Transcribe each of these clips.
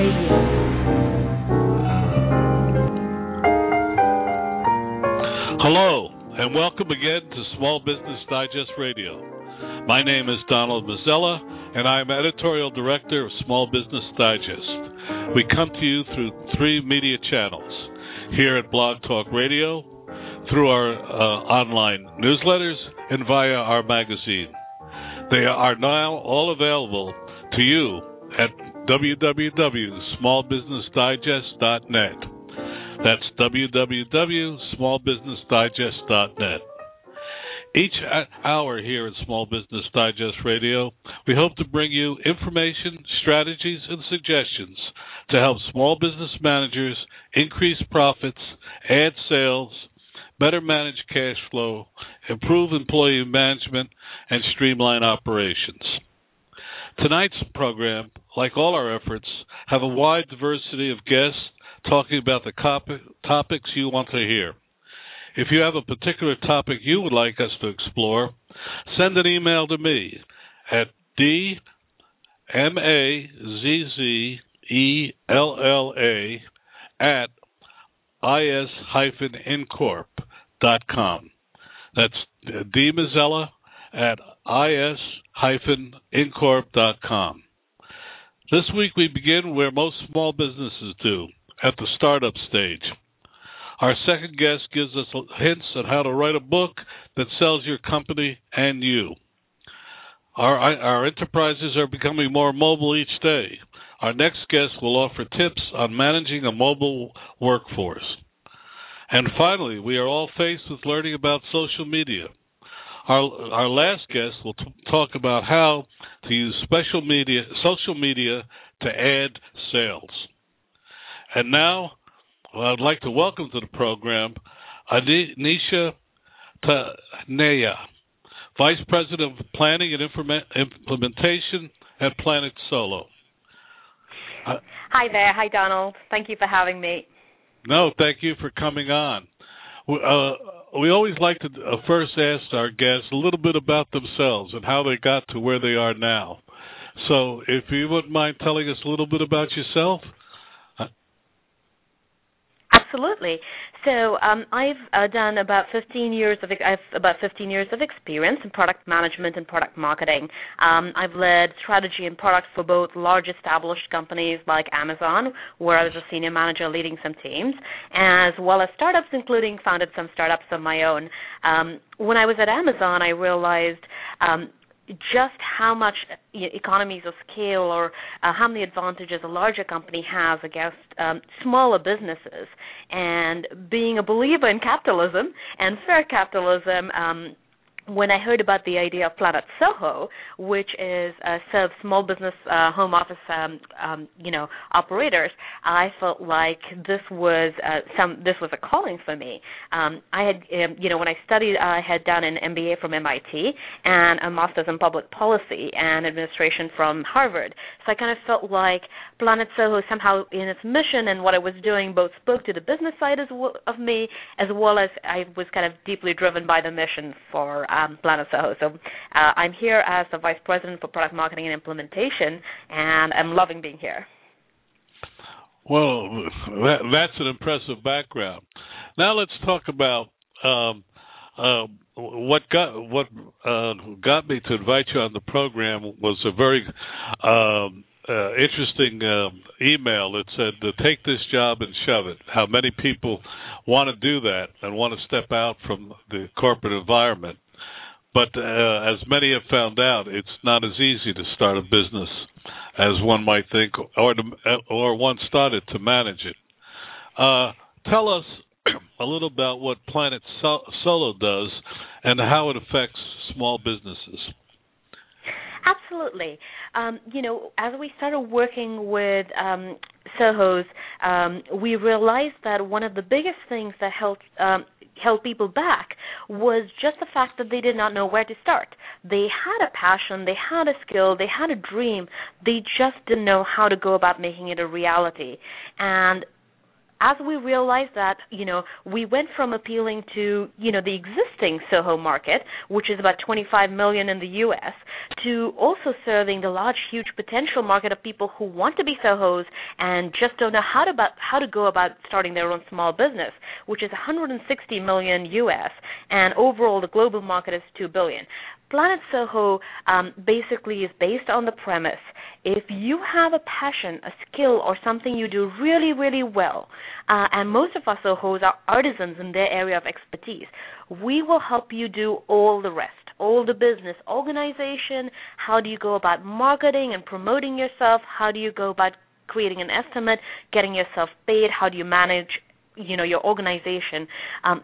Radio. Hello, and welcome again to Small Business Digest Radio. My name is Donald Mazzella, and I am editorial director of Small Business Digest. We come to you through three media channels here at Blog Talk Radio, through our uh, online newsletters, and via our magazine. They are now all available to you www.smallbusinessdigest.net. That's www.smallbusinessdigest.net. Each hour here at Small Business Digest Radio, we hope to bring you information, strategies, and suggestions to help small business managers increase profits, add sales, better manage cash flow, improve employee management, and streamline operations. Tonight's program, like all our efforts, have a wide diversity of guests talking about the topics you want to hear. If you have a particular topic you would like us to explore, send an email to me at d m a z z e l l a at is-incorp.com. That's uh, D Mazzella at is-incorp.com. This week we begin where most small businesses do, at the startup stage. Our second guest gives us hints on how to write a book that sells your company and you. Our, our enterprises are becoming more mobile each day. Our next guest will offer tips on managing a mobile workforce. And finally, we are all faced with learning about social media. Our, our last guest will t- talk about how to use special media, social media to add sales. And now, well, I'd like to welcome to the program Anisha Taneja, Vice President of Planning and Implementation at Planet Solo. Uh, Hi there. Hi, Donald. Thank you for having me. No, thank you for coming on. Uh, we always like to uh, first ask our guests a little bit about themselves and how they got to where they are now. So, if you wouldn't mind telling us a little bit about yourself. Absolutely. So um, I've uh, done about 15 years of I've about 15 years of experience in product management and product marketing. Um, I've led strategy and product for both large established companies like Amazon, where I was a senior manager leading some teams, as well as startups, including founded some startups of my own. Um, when I was at Amazon, I realized um, just how much economies of scale or uh, how many advantages a larger company has against um, smaller businesses. And being a believer in capitalism and fair capitalism, um, when I heard about the idea of Planet Soho, which is uh, serves small business uh, home office, um, um, you know, operators, I felt like this was uh, some this was a calling for me. Um, I had, um, you know, when I studied, I had done an MBA from MIT and a master's in public policy and administration from Harvard. So I kind of felt like Planet Soho somehow in its mission and what I was doing both spoke to the business side well, of me as well as I was kind of deeply driven by the mission for um, Planet Soho. So uh, I'm here as the Vice President for Product Marketing and Implementation, and I'm loving being here. Well, that, that's an impressive background. Now let's talk about um, uh, what got what uh, got me to invite you on the program was a very um, uh, interesting um, email that said to take this job and shove it. How many people want to do that and want to step out from the corporate environment? But uh, as many have found out, it's not as easy to start a business as one might think, or to, or one started to manage it. Uh, tell us a little about what Planet Solo does and how it affects small businesses. Absolutely. Um, you know, as we started working with um, Sohos, um, we realized that one of the biggest things that held um, held people back was just the fact that they did not know where to start. They had a passion, they had a skill, they had a dream. They just didn't know how to go about making it a reality. And as we realized that, you know, we went from appealing to, you know, the existing Soho market, which is about 25 million in the US, to also serving the large, huge potential market of people who want to be Sohos and just don't know how to about, how to go about starting their own small business, which is 160 million US, and overall the global market is 2 billion. Planet Soho um, basically is based on the premise if you have a passion, a skill, or something you do really, really well, uh, and most of us Sohos are artisans in their area of expertise, we will help you do all the rest. All the business organization, how do you go about marketing and promoting yourself? How do you go about creating an estimate, getting yourself paid? How do you manage you know your organization um,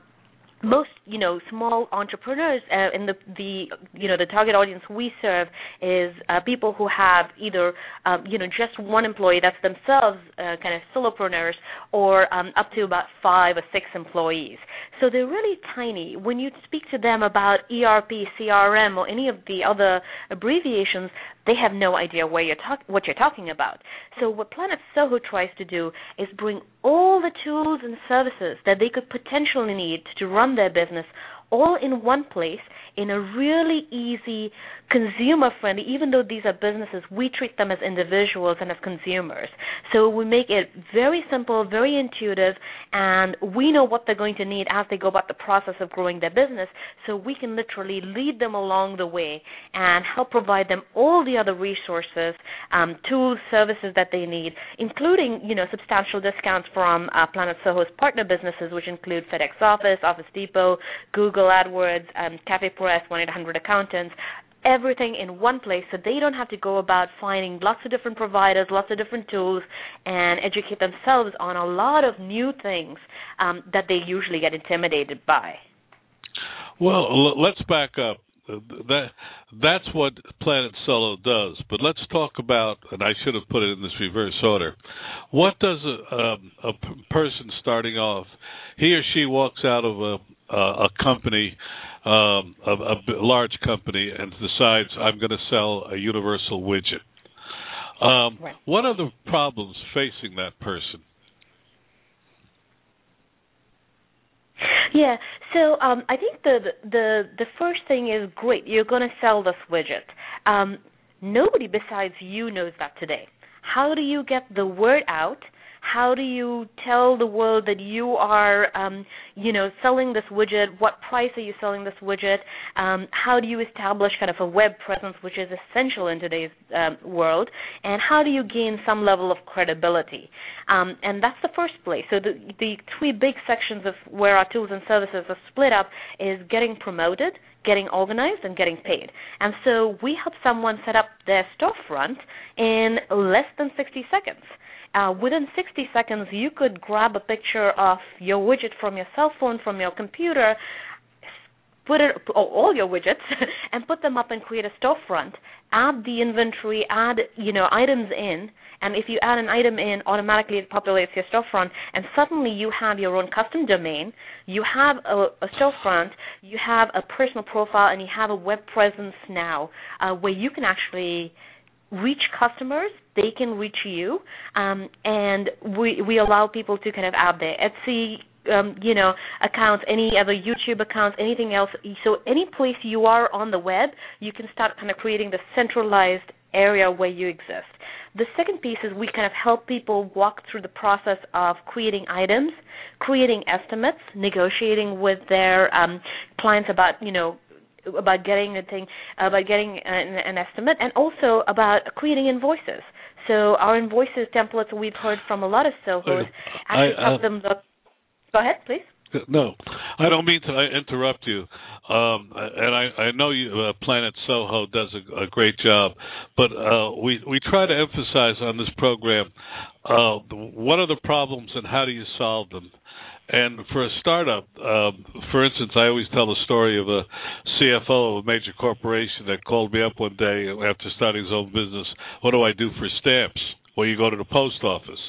most you know small entrepreneurs uh, in the the you know the target audience we serve is uh, people who have either um, you know just one employee that's themselves uh, kind of solopreneurs or um, up to about five or six employees. So they're really tiny. When you speak to them about ERP CRM or any of the other abbreviations they have no idea you're talk- what you're talking about. So what Planet Soho tries to do is bring all the tools and services that they could potentially need to run their business all in one place in a really easy, consumer friendly, even though these are businesses, we treat them as individuals and as consumers. So we make it very simple, very intuitive, and we know what they're going to need as they go about the process of growing their business. So we can literally lead them along the way and help provide them all the other resources, um, tools, services that they need, including, you know, substantial discounts from uh, Planet Soho's partner businesses, which include FedEx Office, Office Depot, Google AdWords, um, Cafe Press, 1-800 Accountants, everything in one place so they don't have to go about finding lots of different providers, lots of different tools, and educate themselves on a lot of new things um, that they usually get intimidated by. Well, let's back up. That that's what Planet Soho does. But let's talk about, and I should have put it in this reverse order. What does a, um, a person starting off? He or she walks out of a, a company um, a, a large company and decides I'm going to sell a universal widget. Um, right. What are the problems facing that person? Yeah, so um, I think the the the first thing is great. You're going to sell this widget. Um, nobody besides you knows that today. How do you get the word out how do you tell the world that you are um, you know selling this widget? What price are you selling this widget? Um, how do you establish kind of a web presence which is essential in today's um, world? And how do you gain some level of credibility? Um, and that's the first place. So the, the three big sections of where our tools and services are split up is getting promoted getting organized and getting paid. And so we help someone set up their storefront in less than 60 seconds uh, within 60 seconds, you could grab a picture of your widget from your cell phone, from your computer, put it all your widgets, and put them up and create a storefront. Add the inventory, add you know items in, and if you add an item in, automatically it populates your storefront, and suddenly you have your own custom domain, you have a, a storefront, you have a personal profile, and you have a web presence now uh, where you can actually reach customers, they can reach you, um, and we we allow people to kind of add their Etsy, um, you know, accounts, any other YouTube accounts, anything else. So any place you are on the web, you can start kind of creating the centralized area where you exist. The second piece is we kind of help people walk through the process of creating items, creating estimates, negotiating with their um, clients about you know about getting a thing, about getting an, an estimate, and also about creating invoices. So our invoices templates we've heard from a lot of Sohos actually I, help them look. Go ahead, please. No, I don't mean to interrupt you, um, and I, I know you, uh, Planet Soho does a, a great job, but uh, we we try to emphasize on this program uh, what are the problems and how do you solve them. And for a startup, um, for instance, I always tell the story of a CFO of a major corporation that called me up one day after starting his own business. What do I do for stamps? Well, you go to the post office.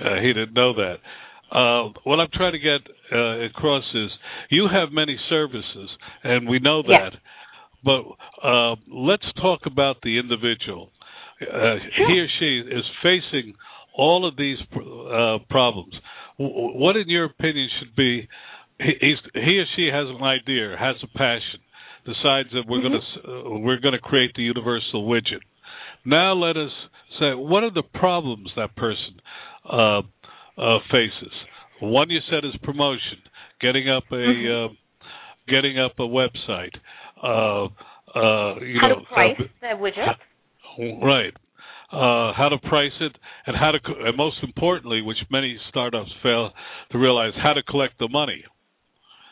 Uh, he didn't know that. Uh, what I'm trying to get uh, across is you have many services, and we know that. Yes. But uh, let's talk about the individual. Uh, sure. He or she is facing all of these uh, problems what, in your opinion, should be? He, he or she has an idea, has a passion, decides that we're mm-hmm. going to uh, we're going to create the universal widget. Now let us say what are the problems that person uh, uh, faces. One you said is promotion, getting up a mm-hmm. uh, getting up a website. Uh, uh, you how know, to price the widget. Right. Uh, how to price it, and how to, and most importantly, which many startups fail to realize, how to collect the money.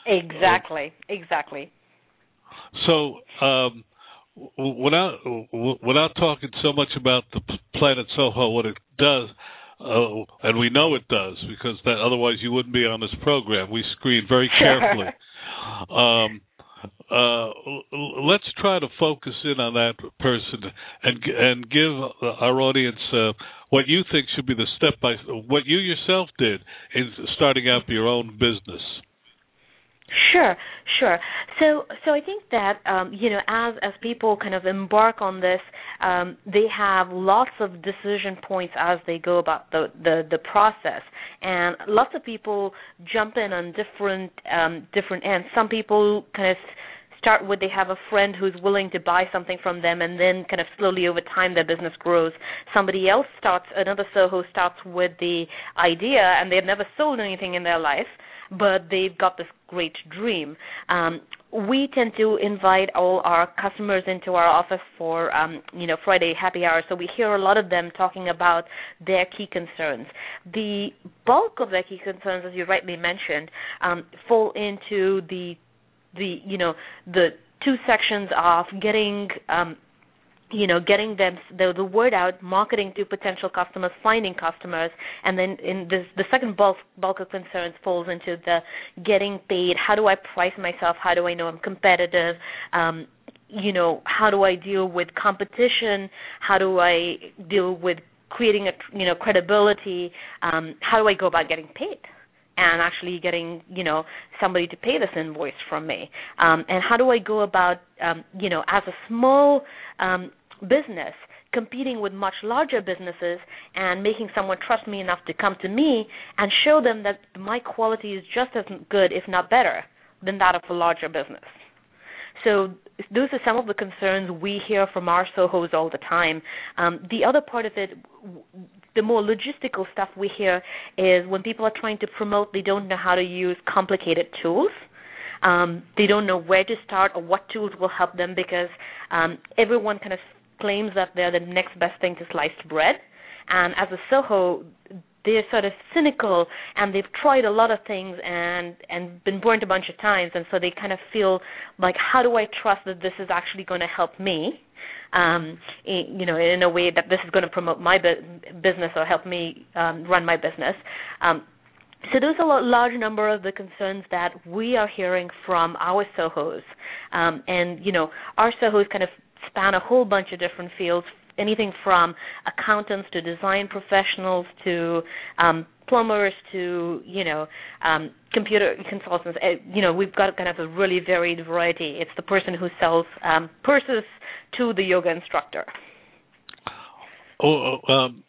Exactly. exactly. So, um, without without talking so much about the Planet Soho, what it does, uh, and we know it does because that otherwise you wouldn't be on this program. We screen very carefully. um, uh, let's try to focus in on that person and and give our audience uh, what you think should be the step by what you yourself did in starting up your own business. Sure, sure. So, so I think that um, you know, as as people kind of embark on this, um, they have lots of decision points as they go about the the, the process, and lots of people jump in on different um, different ends. Some people kind of start with they have a friend who's willing to buy something from them and then kind of slowly over time their business grows somebody else starts another soho starts with the idea and they've never sold anything in their life but they've got this great dream. Um, we tend to invite all our customers into our office for um, you know Friday happy hour. So we hear a lot of them talking about their key concerns. The bulk of their key concerns, as you rightly mentioned, um, fall into the the you know the two sections of getting um, you know getting them the, the word out marketing to potential customers finding customers and then in this the second bulk bulk of concerns falls into the getting paid. How do i price myself? How do i know i'm competitive? Um you know how do i deal with competition? How do i deal with creating a you know credibility? Um how do i go about getting paid and actually getting you know somebody to pay this invoice from me um, and how do i go about um, you know as a small um, business competing with much larger businesses and making someone trust me enough to come to me and show them that my quality is just as good, if not better, than that of a larger business. So those are some of the concerns we hear from our Sohos all the time. Um, the other part of it, the more logistical stuff we hear is when people are trying to promote, they don't know how to use complicated tools. Um, they don't know where to start or what tools will help them because um, everyone kind of claims that they're the next best thing to sliced bread. And as a Soho, they're sort of cynical and they've tried a lot of things and and been burnt a bunch of times and so they kind of feel like how do I trust that this is actually going to help me? Um in, you know in a way that this is going to promote my bu- business or help me um run my business. Um so those are a large number of the concerns that we are hearing from our Sohos, um, and you know our Sohos kind of span a whole bunch of different fields anything from accountants to design professionals to um, plumbers to you know um, computer consultants. Uh, you know we've got kind of a really varied variety. It's the person who sells um, purses to the yoga instructor. Oh, um,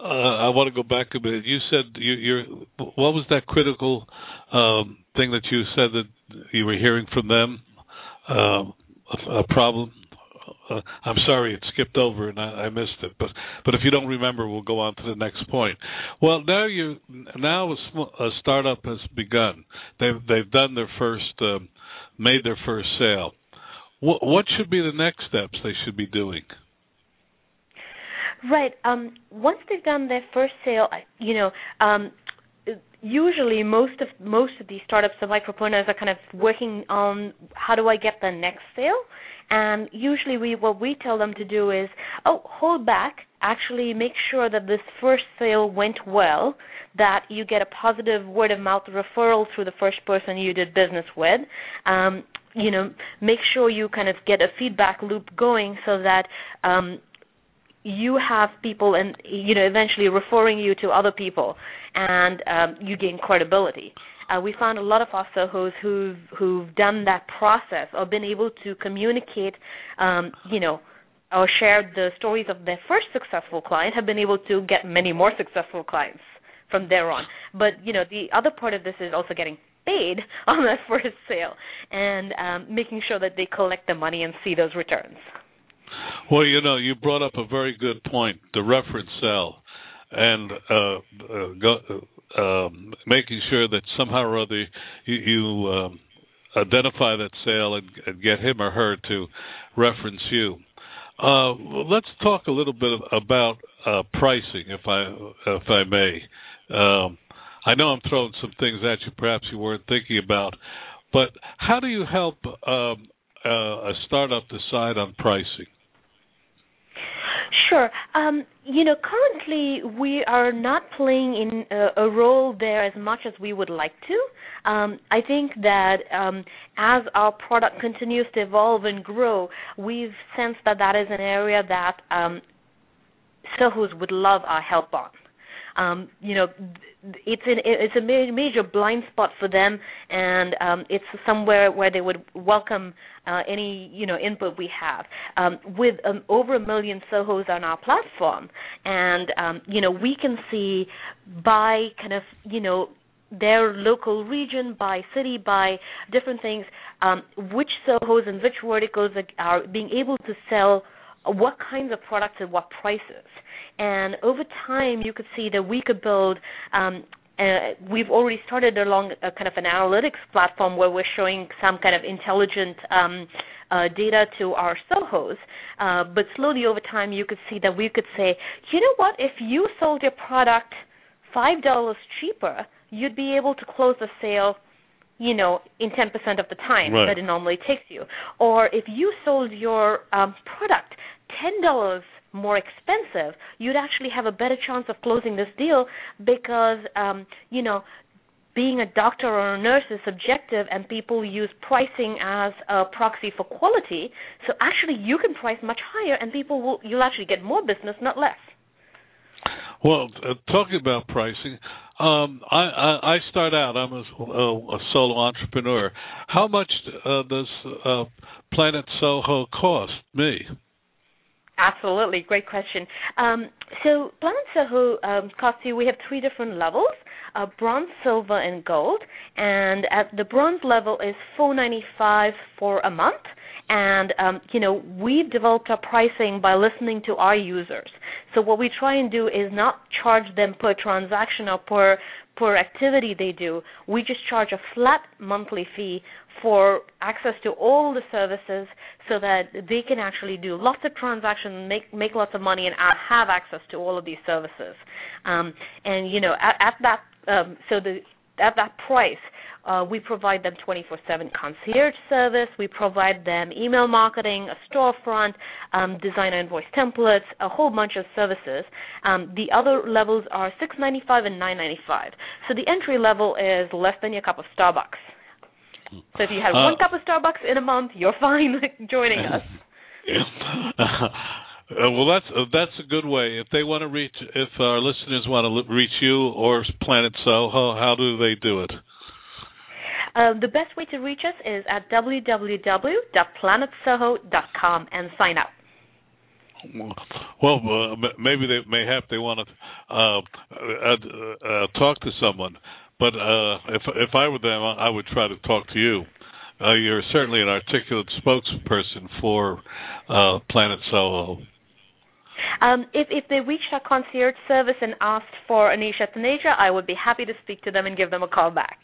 uh, I want to go back a bit. You said you, you're. What was that critical um, thing that you said that you were hearing from them? Um, a, a problem uh, I'm sorry it skipped over and I, I missed it, but but if you don't remember, we'll go on to the next point. Well, now you now a, a startup has begun. They've they've done their first, um, made their first sale. What what should be the next steps they should be doing? Right. Um, once they've done their first sale, you know, um, usually most of most of these startups, the micropreneurs, are kind of working on how do I get the next sale and usually we what we tell them to do is, oh, hold back, actually make sure that this first sale went well, that you get a positive word of mouth referral through the first person you did business with. Um, you know, make sure you kind of get a feedback loop going so that um, you have people and you know eventually referring you to other people and um, you gain credibility uh, we found a lot of our Sohos who've who've done that process or been able to communicate, um, you know, or share the stories of their first successful client have been able to get many more successful clients from there on. But you know, the other part of this is also getting paid on that first sale and um, making sure that they collect the money and see those returns. Well, you know, you brought up a very good point, the reference sale, and uh, uh, um, making sure that somehow or other you, you um, identify that sale and, and, get him or her to reference you. Uh, let's talk a little bit about uh, pricing, if I if I may. Um, I know I'm throwing some things at you, perhaps you weren't thinking about, but how do you help um, uh, a startup decide on pricing? Sure. Um, you know, currently we are not playing in a, a, role there as much as we would like to. Um, I think that um, as our product continues to evolve and grow, we've sensed that that is an area that um, Sohos would love our help on. Um, you know, it's an, it's a major blind spot for them, and um, it's somewhere where they would welcome uh, any you know input we have. Um, with um, over a million Sohos on our platform, and um, you know we can see by kind of you know their local region, by city, by different things, um, which Sohos and which verticals are being able to sell what kinds of products at what prices. And over time, you could see that we could build um, uh, we've already started along a kind of an analytics platform where we're showing some kind of intelligent um, uh, data to our Sohos. Uh, but slowly over time, you could see that we could say, you know what, if you sold your product $5 cheaper, you'd be able to close the sale you know, in 10% of the time right. that it normally takes you. Or if you sold your um, product $10 more expensive, you'd actually have a better chance of closing this deal because, um, you know, being a doctor or a nurse is subjective and people use pricing as a proxy for quality. So actually you can price much higher and people will you'll actually get more business, not less. Well, uh, talking about pricing, um, I, I, I start out. I'm a, a, a solo entrepreneur. How much uh, does uh, Planet Soho cost me? Absolutely, great question. Um, so Planet Soho um, costs you. We have three different levels: uh, bronze, silver, and gold. And at the bronze level is four ninety five for a month. And um, you know we've developed our pricing by listening to our users. So what we try and do is not charge them per transaction or per per activity they do. We just charge a flat monthly fee for access to all the services so that they can actually do lots of transactions, make make lots of money, and have access to all of these services. Um, and you know, at, at that um, so the at that price, uh, we provide them 24/7 concierge service. We provide them email marketing, a storefront, um, designer invoice templates, a whole bunch of services. Um, the other levels are 6.95 and 9.95. So the entry level is less than your cup of Starbucks. So if you had uh, one cup of Starbucks in a month, you're fine joining us. Uh, well, that's uh, that's a good way. If they want to reach, if our listeners want to reach you or Planet Soho, how do they do it? Uh, the best way to reach us is at www.planetsoho.com and sign up. Well, uh, maybe they may have they want to uh, uh, uh, talk to someone. But uh, if if I were them, I would try to talk to you. Uh, you're certainly an articulate spokesperson for uh, Planet Soho. Um, if if they reached our concierge service and asked for Anisha Taneja, I would be happy to speak to them and give them a call back.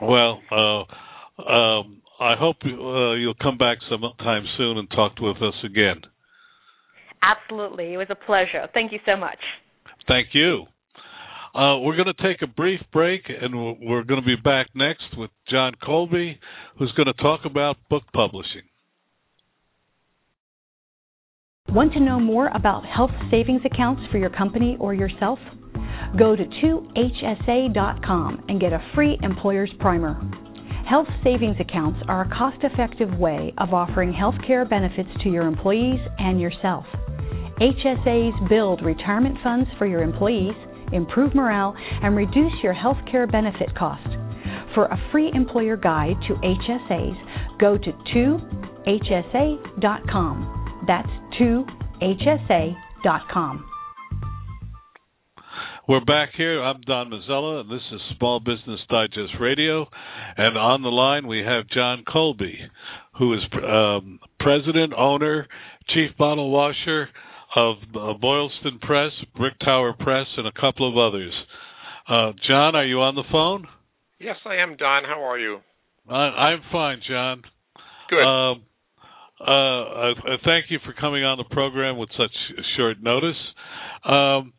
Well, uh, um, I hope uh, you'll come back sometime soon and talk with us again. Absolutely, it was a pleasure. Thank you so much. Thank you. Uh, we're going to take a brief break, and we're going to be back next with John Colby, who's going to talk about book publishing. Want to know more about health savings accounts for your company or yourself? Go to 2hsa.com and get a free employer's primer. Health savings accounts are a cost effective way of offering health care benefits to your employees and yourself. HSAs build retirement funds for your employees improve morale, and reduce your health care benefit cost. For a free employer guide to HSAs, go to 2hsa.com. That's 2hsa.com. We're back here. I'm Don Mazzella, and this is Small Business Digest Radio. And on the line, we have John Colby, who is um, president, owner, chief bottle washer of uh, Boylston Press, Brick Tower Press, and a couple of others. Uh, John, are you on the phone? Yes, I am, Don. How are you? I'm fine, John. Good. Um, uh, thank you for coming on the program with such short notice. Um,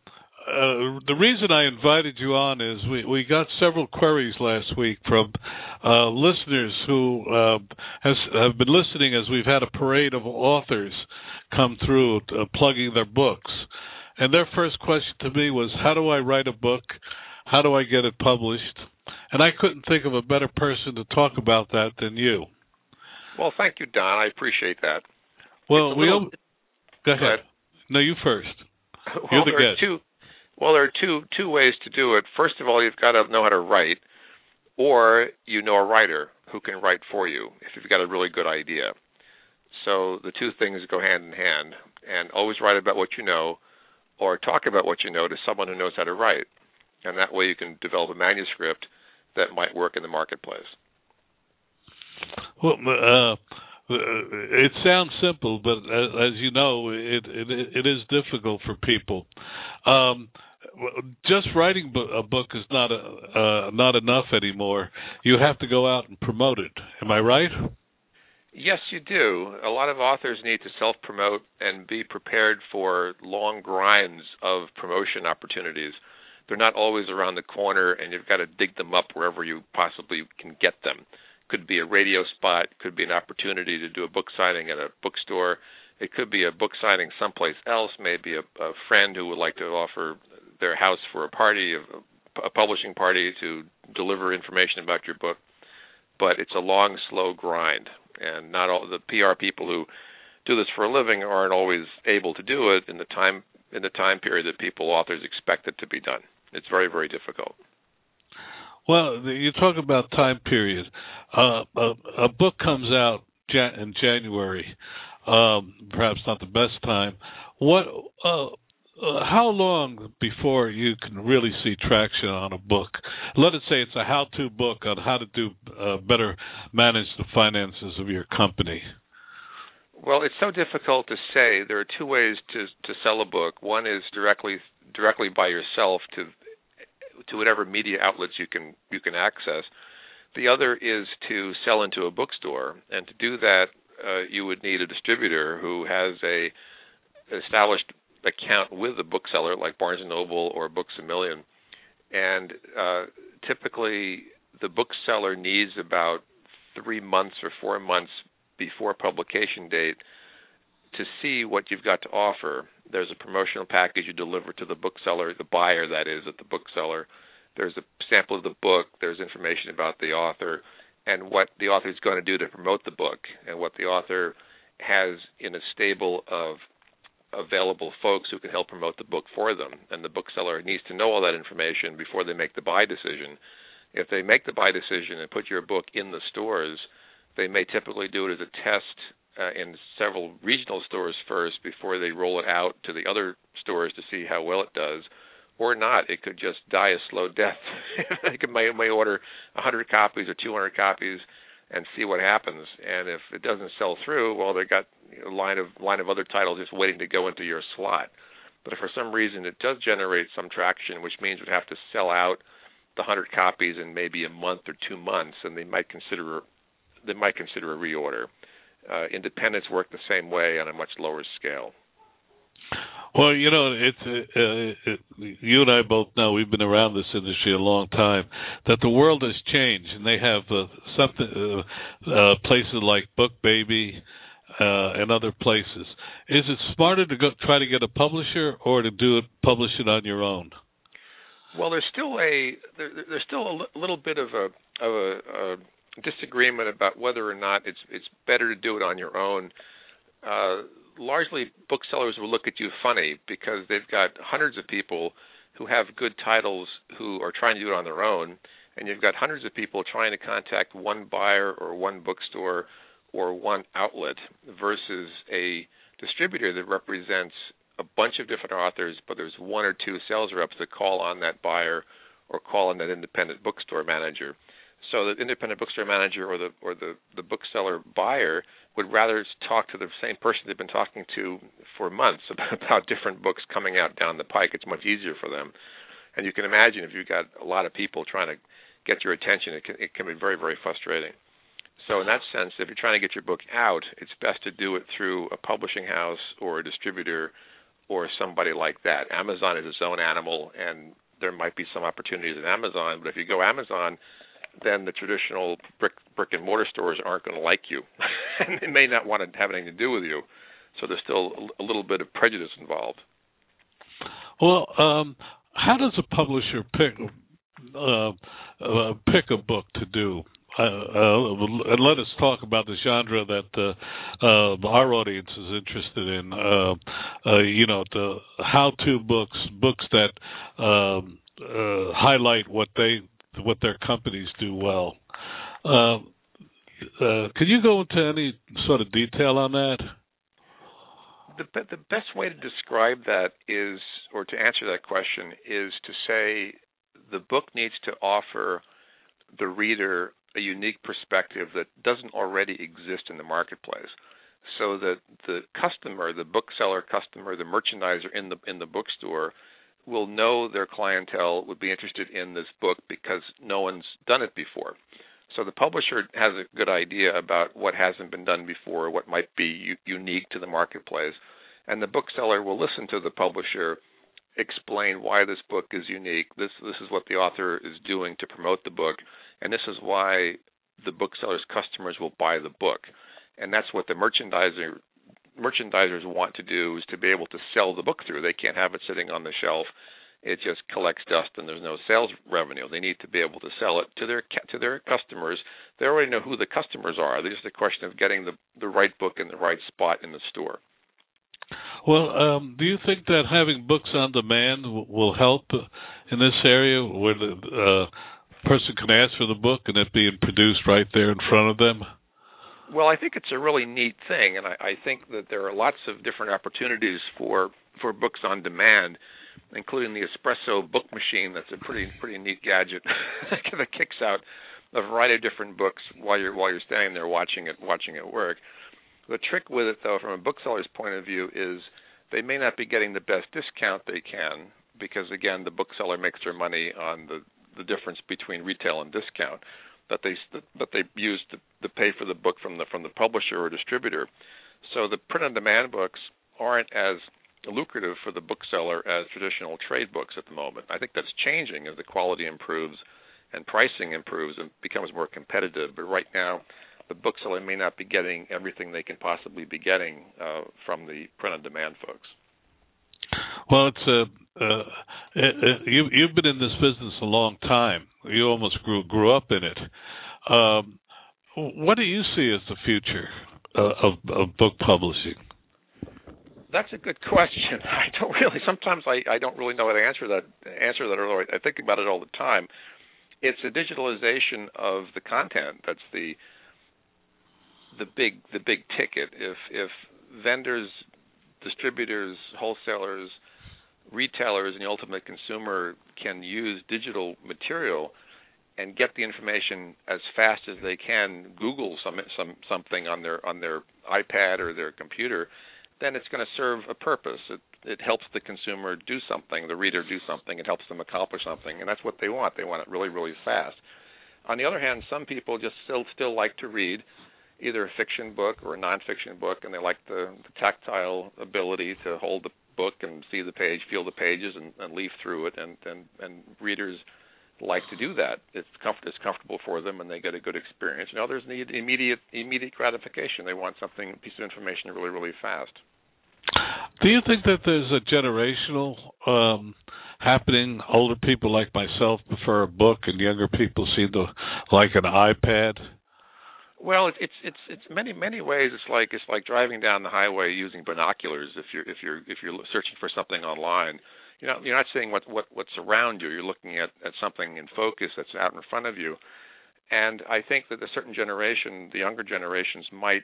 uh, the reason I invited you on is we, we got several queries last week from uh, listeners who uh, has, have been listening as we've had a parade of authors come through uh, plugging their books. And their first question to me was, How do I write a book? How do I get it published? And I couldn't think of a better person to talk about that than you. Well, thank you, Don. I appreciate that. Well, we little... go, ahead. go ahead. No, you first. well, You're the there guest. Two, well, there are two two ways to do it. First of all, you've got to know how to write, or you know a writer who can write for you if you've got a really good idea. So the two things go hand in hand. And always write about what you know, or talk about what you know to someone who knows how to write, and that way you can develop a manuscript that might work in the marketplace. Well, uh, it sounds simple, but as you know, it it, it is difficult for people. Um, just writing a book is not a, uh, not enough anymore. You have to go out and promote it. Am I right? Yes, you do. A lot of authors need to self promote and be prepared for long grinds of promotion opportunities. They're not always around the corner, and you've got to dig them up wherever you possibly can get them. Could be a radio spot, could be an opportunity to do a book signing at a bookstore. It could be a book signing someplace else, maybe a, a friend who would like to offer their house for a party, a, a publishing party to deliver information about your book. But it's a long, slow grind, and not all the PR people who do this for a living aren't always able to do it in the time in the time period that people authors expect it to be done. It's very very difficult. Well, you talk about time period. Uh, a, a, book comes out in January, um, perhaps not the best time. What? Uh, uh, how long before you can really see traction on a book? Let us say it's a how-to book on how to do uh, better manage the finances of your company. Well, it's so difficult to say. There are two ways to to sell a book. One is directly directly by yourself to to whatever media outlets you can you can access. The other is to sell into a bookstore, and to do that, uh, you would need a distributor who has a established account with a bookseller like Barnes and Noble or Books a Million, and uh, typically the bookseller needs about three months or four months before publication date to see what you've got to offer. There's a promotional package you deliver to the bookseller, the buyer that is at the bookseller. There's a sample of the book. There's information about the author and what the author is going to do to promote the book and what the author has in a stable of available folks who can help promote the book for them. And the bookseller needs to know all that information before they make the buy decision. If they make the buy decision and put your book in the stores, they may typically do it as a test uh, in several regional stores first before they roll it out to the other stores to see how well it does, or not. It could just die a slow death. they could may, may order 100 copies or 200 copies and see what happens. And if it doesn't sell through, well, they got a line of line of other titles just waiting to go into your slot. But if for some reason it does generate some traction, which means we'd have to sell out the 100 copies in maybe a month or two months, and they might consider they might consider a reorder. Uh, independents work the same way on a much lower scale. Well, you know, it's uh, uh, it, you and I both know we've been around this industry a long time. That the world has changed, and they have uh, something uh, uh, places like BookBaby uh, and other places. Is it smarter to go try to get a publisher or to do it publish it on your own? Well, there's still a there, there's still a little bit of a of a, a disagreement about whether or not it's it's better to do it on your own. Uh, largely, booksellers will look at you funny because they've got hundreds of people who have good titles who are trying to do it on their own, and you've got hundreds of people trying to contact one buyer or one bookstore or one outlet versus a distributor that represents a bunch of different authors, but there's one or two sales reps that call on that buyer or call on that independent bookstore manager. So the independent bookstore manager or the or the the bookseller buyer would rather talk to the same person they've been talking to for months about, about different books coming out down the pike. It's much easier for them. And you can imagine if you've got a lot of people trying to get your attention, it can, it can be very, very frustrating. So in that sense, if you're trying to get your book out, it's best to do it through a publishing house or a distributor or somebody like that. Amazon is its own animal, and there might be some opportunities at Amazon, but if you go Amazon, then the traditional brick brick and mortar stores aren't going to like you, and they may not want to have anything to do with you. So there's still a little bit of prejudice involved. Well, um, how does a publisher pick uh, uh, pick a book to do? Uh, uh, and let us talk about the genre that uh, uh, our audience is interested in. Uh, uh, you know, the how-to books, books that um, uh, highlight what they what their companies do well. Uh, uh, can you go into any sort of detail on that? The the best way to describe that is, or to answer that question, is to say the book needs to offer the reader a unique perspective that doesn't already exist in the marketplace so that the customer the bookseller customer the merchandiser in the in the bookstore will know their clientele would be interested in this book because no one's done it before. So the publisher has a good idea about what hasn't been done before, what might be u- unique to the marketplace, and the bookseller will listen to the publisher explain why this book is unique. This this is what the author is doing to promote the book, and this is why the bookseller's customers will buy the book. And that's what the merchandiser merchandisers want to do is to be able to sell the book through. They can't have it sitting on the shelf. It just collects dust and there's no sales revenue. They need to be able to sell it to their to their customers. They already know who the customers are. It's just a question of getting the the right book in the right spot in the store. Well, um, do you think that having books on demand will help in this area where the uh, person can ask for the book and it being produced right there in front of them? Well, I think it's a really neat thing, and I, I think that there are lots of different opportunities for for books on demand, including the espresso book machine. That's a pretty pretty neat gadget that kicks out a variety of different books while you're while you're standing there watching it watching it work. The trick with it, though, from a bookseller's point of view, is they may not be getting the best discount they can because again, the bookseller makes their money on the the difference between retail and discount that they that they use to, to pay for the book from the from the publisher or distributor. So the print on demand books aren't as lucrative for the bookseller as traditional trade books at the moment. I think that's changing as the quality improves and pricing improves and becomes more competitive. But right now, the bookseller may not be getting everything they can possibly be getting uh, from the print on demand folks. Well, it's a uh, you you've been in this business a long time. You almost grew grew up in it. Um, what do you see as the future uh, of, of book publishing? That's a good question. I don't really. Sometimes I, I don't really know how to answer that. Answer that. Or I think about it all the time. It's a digitalization of the content. That's the the big the big ticket. If if vendors, distributors, wholesalers, retailers, and the ultimate consumer can use digital material and get the information as fast as they can google some some something on their on their iPad or their computer then it's going to serve a purpose. It it helps the consumer do something the reader do something it helps them accomplish something and that's what they want. They want it really really fast. On the other hand some people just still still like to read either a fiction book or a nonfiction book and they like the, the tactile ability to hold the book and see the page feel the pages and, and leaf through it and and and readers like to do that. It's comfort it's comfortable for them and they get a good experience. And others need immediate immediate gratification. They want something a piece of information really really fast. Do you think that there's a generational um, happening? Older people like myself prefer a book, and younger people seem to like an iPad. Well, it's it's it's many many ways. It's like it's like driving down the highway using binoculars. If you're if you're if you're searching for something online, you know you're not seeing what what what's around you you're looking at at something in focus that's out in front of you and i think that a certain generation the younger generations might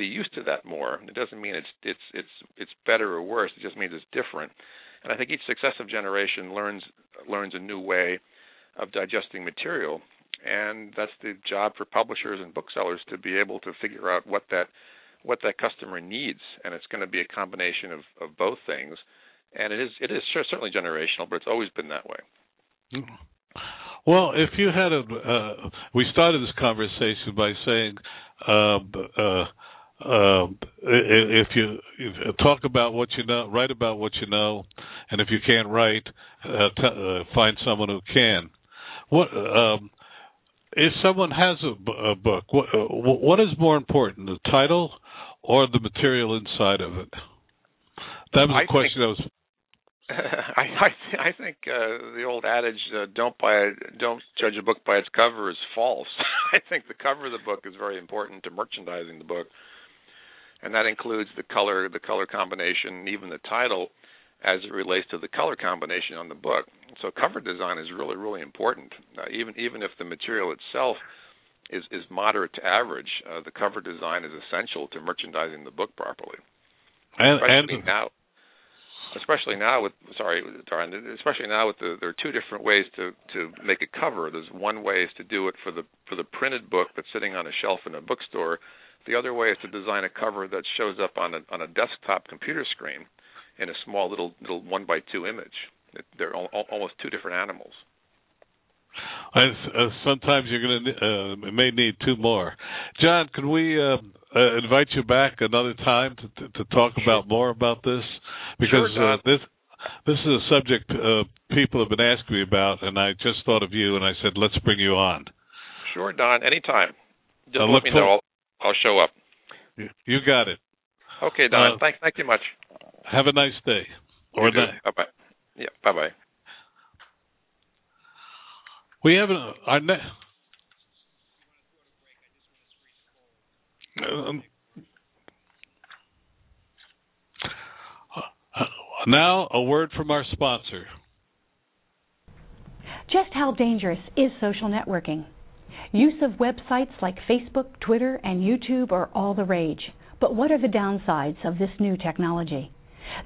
be used to that more. It doesn't mean it's it's it's it's better or worse. It just means it's different. And I think each successive generation learns learns a new way of digesting material, and that's the job for publishers and booksellers to be able to figure out what that what that customer needs, and it's going to be a combination of, of both things. And it is it is certainly generational, but it's always been that way. Well, if you had a, uh, we started this conversation by saying, uh, uh, uh, if you if, talk about what you know, write about what you know, and if you can't write, uh, t- uh, find someone who can. What um, if someone has a, a book? What, uh, what is more important, the title or the material inside of it? That was a question think, that was I I, I think uh, the old adage uh, "don't buy don't judge a book by its cover" is false. I think the cover of the book is very important to merchandising the book, and that includes the color, the color combination, even the title, as it relates to the color combination on the book. So cover design is really really important. Uh, even even if the material itself is is moderate to average, uh, the cover design is essential to merchandising the book properly. And, Especially and now especially now with sorry, Darren, especially now with the there are two different ways to to make a cover. There's one way is to do it for the for the printed book that's sitting on a shelf in a bookstore. The other way is to design a cover that shows up on a on a desktop computer screen in a small little little one by two image. They're al- almost two different animals. Uh, sometimes you're going to uh, may need two more. John, can we uh, uh, invite you back another time to to, to talk about more about this because sure, uh, this this is a subject uh, people have been asking me about, and I just thought of you, and I said let's bring you on. Sure, Don. Anytime. Just let me for- know. I'll, I'll show up. You got it. Okay, Don. Uh, thank thank you much. Have a nice day or night. Bye bye. Yeah. Bye bye. We have an, our ne- um, uh, now a word from our sponsor. Just how dangerous is social networking? Use of websites like Facebook, Twitter, and YouTube are all the rage. But what are the downsides of this new technology?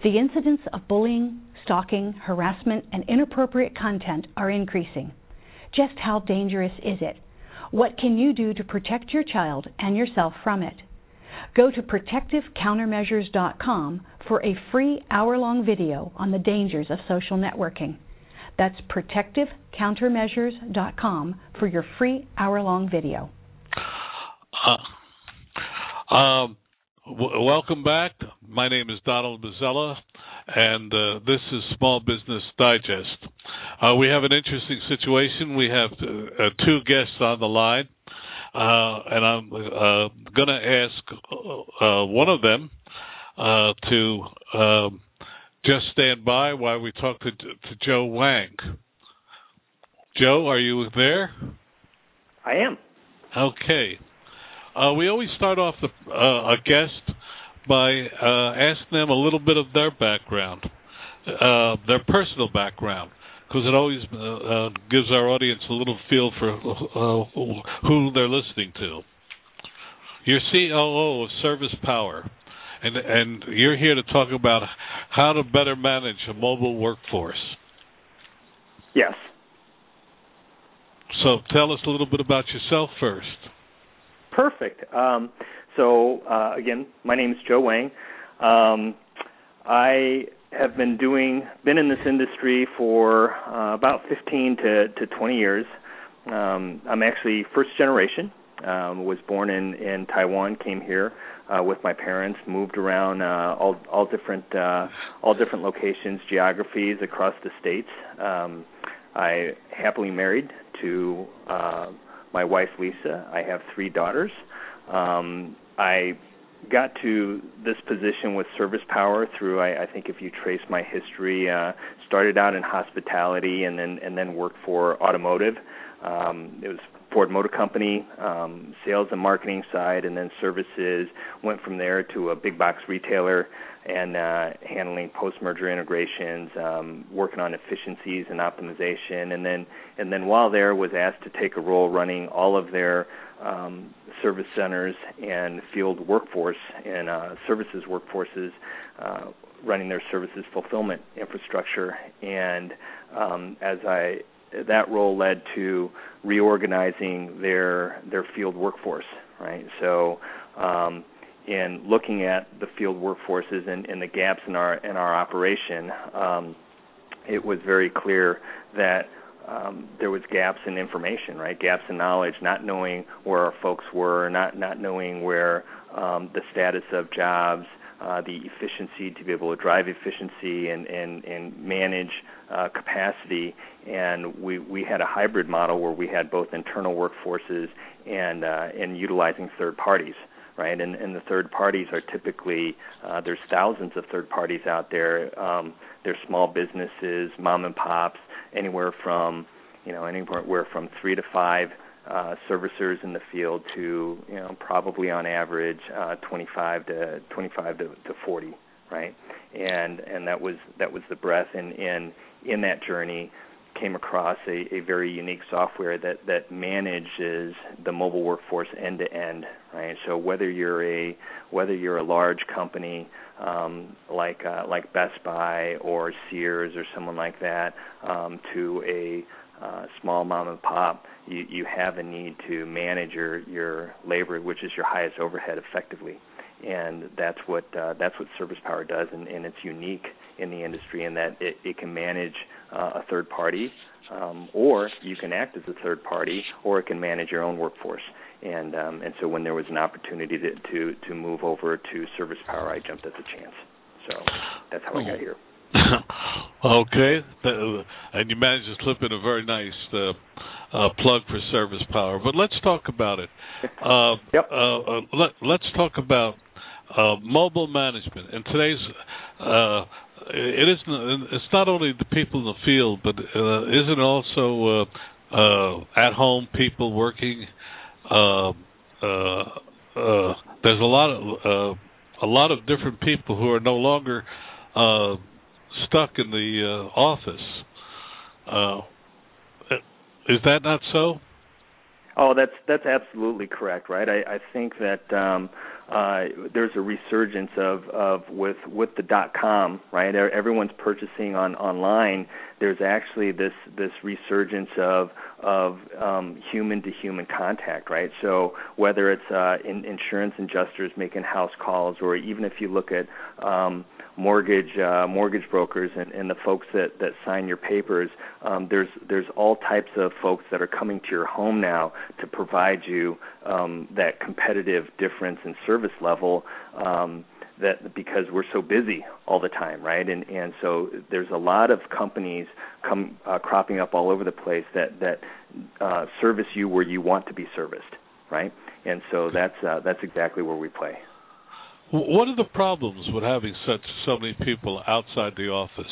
The incidents of bullying, stalking, harassment, and inappropriate content are increasing. Just how dangerous is it? What can you do to protect your child and yourself from it? Go to protectivecountermeasures.com for a free hour long video on the dangers of social networking. That's protectivecountermeasures.com for your free hour long video. Uh, um, w- welcome back. My name is Donald Mazzella, and uh, this is Small Business Digest. Uh, we have an interesting situation. We have uh, two guests on the line, uh, and I'm uh, going to ask uh, one of them uh, to um, just stand by while we talk to, to Joe Wang. Joe, are you there? I am. Okay. Uh, we always start off the, uh, a guest by uh, asking them a little bit of their background, uh, their personal background, because it always uh, uh, gives our audience a little feel for uh, who they're listening to. You're COO of ServicePower, and and you're here to talk about how to better manage a mobile workforce. Yes. So tell us a little bit about yourself first. Perfect. Um, so uh, again, my name is Joe Wang. Um, I have been doing been in this industry for uh, about 15 to, to 20 years. Um, I'm actually first generation. Um, was born in in Taiwan, came here uh, with my parents, moved around uh, all all different uh, all different locations, geographies across the states. Um, I happily married to uh, my wife Lisa. I have three daughters. Um, I got to this position with ServicePower through I, I think if you trace my history, uh, started out in hospitality and then and then worked for automotive. um, it was Ford Motor Company, um, sales and marketing side, and then services. Went from there to a big box retailer and uh, handling post-merger integrations, um, working on efficiencies and optimization, and then and then while there was asked to take a role running all of their um, service centers and field workforce and uh, services workforces, uh, running their services fulfillment infrastructure. And um, as I that role led to reorganizing their their field workforce, right? So, um, in looking at the field workforces and, and, the gaps in our in our operation, um, it was very clear that um, there was gaps in information, right? Gaps in knowledge, not knowing where our folks were, not not knowing where um, the status of jobs, uh, the efficiency to be able to drive efficiency and and and manage uh, capacity. And we we had a hybrid model where we had both internal workforces and uh, and utilizing third parties. Right, and, and the third parties are typically uh, there's thousands of third parties out there. Um, there's small businesses, mom and pops, anywhere from you know anywhere from three to five uh, servicers in the field to you know probably on average uh, 25 to 25 to, to 40 right? And and that was that was the breadth and in in that journey came across a, a very unique software that that manages the mobile workforce end to end right so whether you're a whether you're a large company um, like uh, like Best Buy or Sears or someone like that um, to a uh, small mom and pop, you, you have a need to manage your, your labor, which is your highest overhead, effectively. And that's what uh, that's what ServicePower does, and, and it's unique in the industry in that it, it can manage uh, a third party, um, or you can act as a third party, or it can manage your own workforce. And um, and so when there was an opportunity to, to to move over to ServicePower, I jumped at the chance. So that's how I got here. okay, and you managed to slip in a very nice uh, uh, plug for ServicePower. But let's talk about it. Uh, yep. Uh, uh, let, let's talk about uh, mobile management. in today's it isn't. It's not only the people in the field, but uh, isn't also uh, uh, at home people working. there's a lot of a lot of different people who are no longer stuck in the uh, office. Uh, is that not so? Oh, that's that's absolutely correct, right? I, I think that um, uh, there's a resurgence of, of with with the dot com, right? Everyone's purchasing on online. There's actually this this resurgence of of um, human to human contact, right? So whether it's uh, in, insurance adjusters making house calls, or even if you look at um, mortgage uh, mortgage brokers and, and the folks that, that sign your papers. Um, there's there's all types of folks that are coming to your home now to provide you um, that competitive difference in service level. Um, that because we're so busy all the time, right? And and so there's a lot of companies come uh, cropping up all over the place that that uh, service you where you want to be serviced, right? And so that's uh, that's exactly where we play. What are the problems with having such so many people outside the office?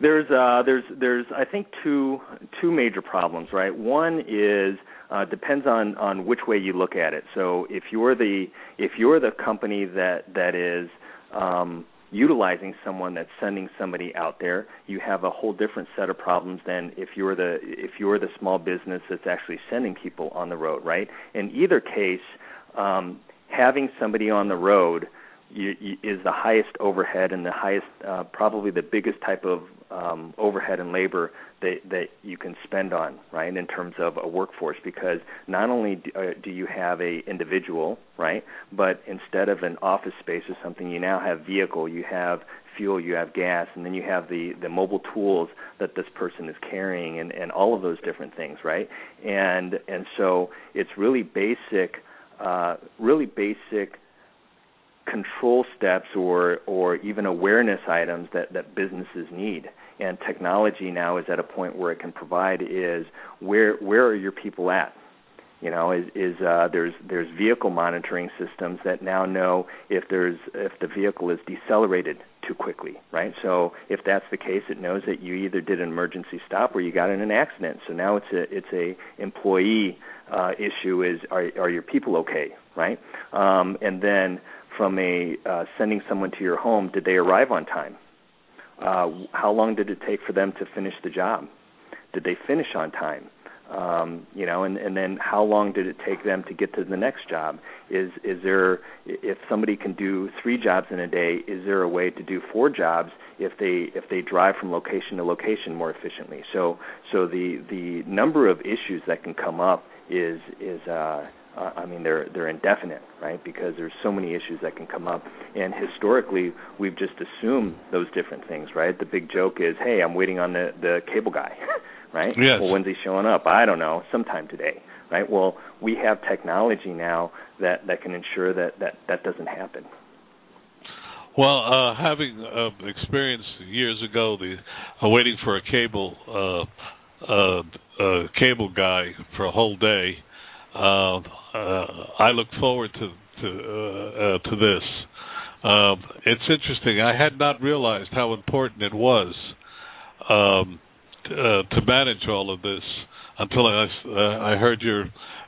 There's uh, there's there's I think two two major problems, right? One is uh, depends on on which way you look at it. So if you're the if you're the company that that is um, utilizing someone that's sending somebody out there, you have a whole different set of problems than if you're the if you're the small business that's actually sending people on the road, right? In either case, um, having somebody on the road you, you, is the highest overhead and the highest, uh, probably the biggest type of um, overhead and labor that that you can spend on, right? In terms of a workforce, because not only do, uh, do you have a individual, right, but instead of an office space or something, you now have vehicle, you have fuel, you have gas, and then you have the the mobile tools that this person is carrying, and and all of those different things, right? And and so it's really basic uh, really basic control steps or or even awareness items that that businesses need. And technology now is at a point where it can provide is where where are your people at? You know is is uh, there's there's vehicle monitoring systems that now know if there's if the vehicle is decelerated too quickly, right? So if that's the case, it knows that you either did an emergency stop or you got in an accident. So now it's a it's a employee uh, issue is are are your people okay, right? Um, and then from a uh, sending someone to your home, did they arrive on time? Uh, how long did it take for them to finish the job? Did they finish on time? Um, you know, and, and then how long did it take them to get to the next job? Is is there if somebody can do three jobs in a day, is there a way to do four jobs if they if they drive from location to location more efficiently? So so the the number of issues that can come up is is uh, I mean they're they're indefinite, right? Because there's so many issues that can come up, and historically we've just assumed those different things, right? The big joke is, hey, I'm waiting on the the cable guy. right? Yes. Well, when's he showing up? I don't know. Sometime today, right? Well, we have technology now that that can ensure that that that doesn't happen. Well, uh, having uh, experienced years ago the uh, waiting for a cable uh, uh, uh, cable guy for a whole day, uh, uh, I look forward to to uh, uh, to this. Um, it's interesting. I had not realized how important it was. Um, uh, to manage all of this until I uh, I heard your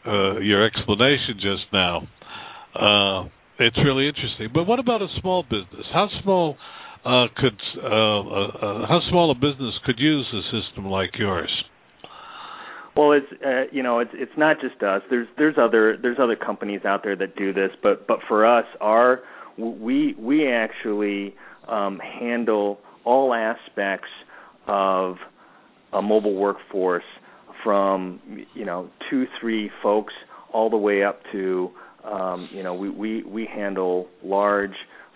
uh, your explanation just now. Uh, it's really interesting. But what about a small business? How small uh, could uh, how small a business could use a system like yours? Well, it's you know it's it's not just us. There's there's other there's other companies out there that do this, but but for us, our we we actually um, handle all aspects of a mobile workforce from you know two three folks all the way up to um, you know we, we we handle large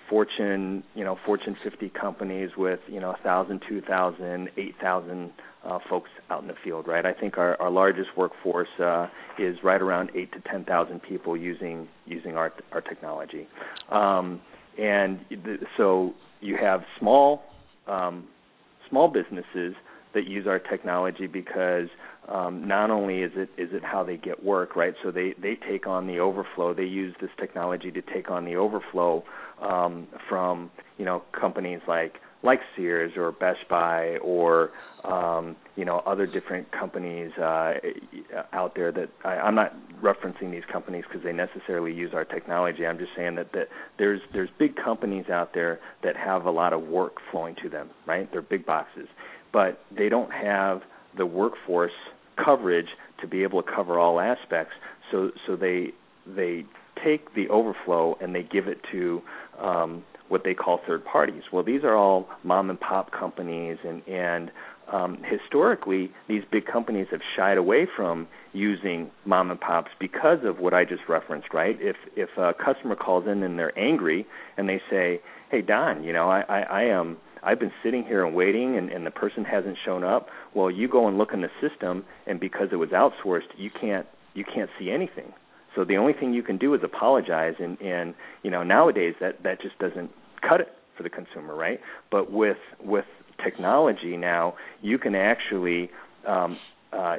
Fortune you know Fortune 50 companies with you know 1,000, 2,000, 8,000 uh, folks out in the field. Right. I think our, our largest workforce uh, is right around eight to 10,000 people using using our our technology. Um, and th- so you have small um, small businesses that use our technology because um, not only is it is it how they get work, right? So they they take on the overflow. They use this technology to take on the overflow um, from you know companies like like Sears or Best Buy or um, you know other different companies uh, out there that I, I'm not referencing these companies because they necessarily use our technology. I'm just saying that, that there's there's big companies out there that have a lot of work flowing to them, right? They're big boxes, but they don't have the workforce coverage to be able to cover all aspects. So so they they take the overflow and they give it to um, what they call third parties. Well, these are all mom and pop companies, and and um, historically these big companies have shied away from using mom and pops because of what I just referenced. Right? If if a customer calls in and they're angry and they say, "Hey Don, you know I I, I am." I've been sitting here and waiting and, and the person hasn't shown up. Well, you go and look in the system and because it was outsourced, you can't you can't see anything. So the only thing you can do is apologize and and you know nowadays that that just doesn't cut it for the consumer, right? But with with technology now, you can actually um uh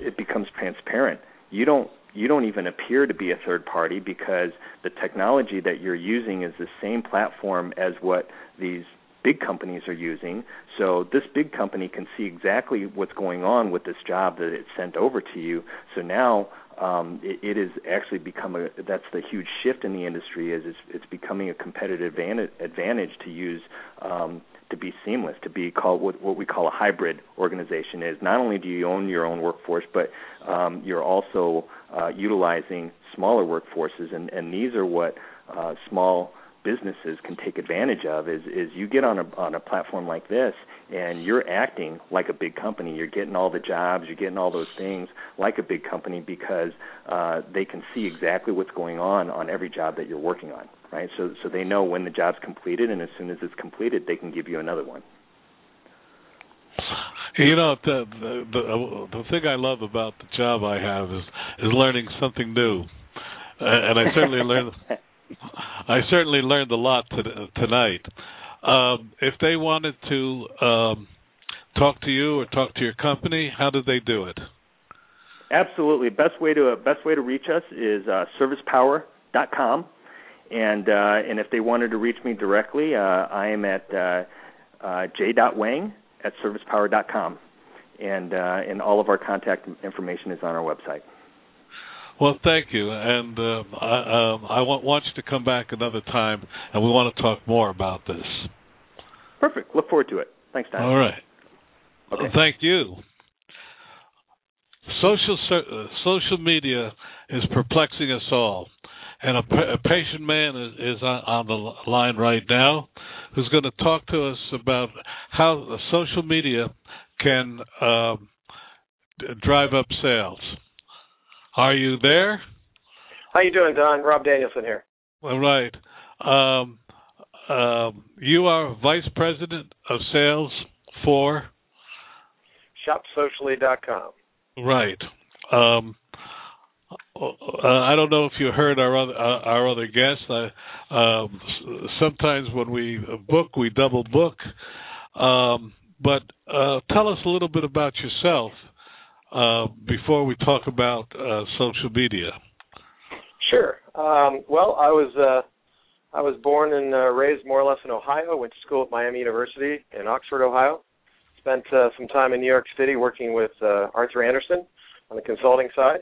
it becomes transparent. You don't you don't even appear to be a third party because the technology that you're using is the same platform as what these big companies are using. So this big company can see exactly what's going on with this job that it sent over to you. So now um, it, it is actually become a that's the huge shift in the industry is it's, it's becoming a competitive advantage, advantage to use um, to be seamless to be called what, what we call a hybrid organization is not only do you own your own workforce but um, you're also uh, utilizing smaller workforces and, and these are what uh, small businesses can take advantage of is is you get on a on a platform like this and you're acting like a big company. You're getting all the jobs you're getting all those things like a big company because uh they can see exactly what's going on on every job that you're working on right? So so they know when the job's completed and as soon as it's completed they can give you another one. You know the the the, the thing I love about the job I have is is learning something new, and I certainly learned I certainly learned a lot to, tonight. Um, if they wanted to um, talk to you or talk to your company, how do they do it? Absolutely. Best way to best way to reach us is uh, servicepower.com, And uh, and if they wanted to reach me directly, uh, I am at uh, uh, j.wang at servicepower.com, and uh, and all of our contact information is on our website. Well, thank you, and uh, I, um, I want, want you to come back another time, and we want to talk more about this. Perfect. Look forward to it. Thanks, Don. All right. Okay. Thank you. Social uh, social media is perplexing us all, and a, a patient man is, is on, on, the line right now, who's going to talk to us about how social media can um, drive up sales. Are you there? How you doing, Don? Rob Danielson here. All right. Um, um, you are vice president of sales for shopsocially.com. Right. Um, uh, I don't know if you heard our other uh, our other guests. I, um, sometimes when we book, we double book. Um, but uh, tell us a little bit about yourself uh, before we talk about uh, social media. Sure. Um, well, I was uh, I was born and raised more or less in Ohio. Went to school at Miami University in Oxford, Ohio spent uh, some time in New York City working with uh, Arthur Andersen on the consulting side.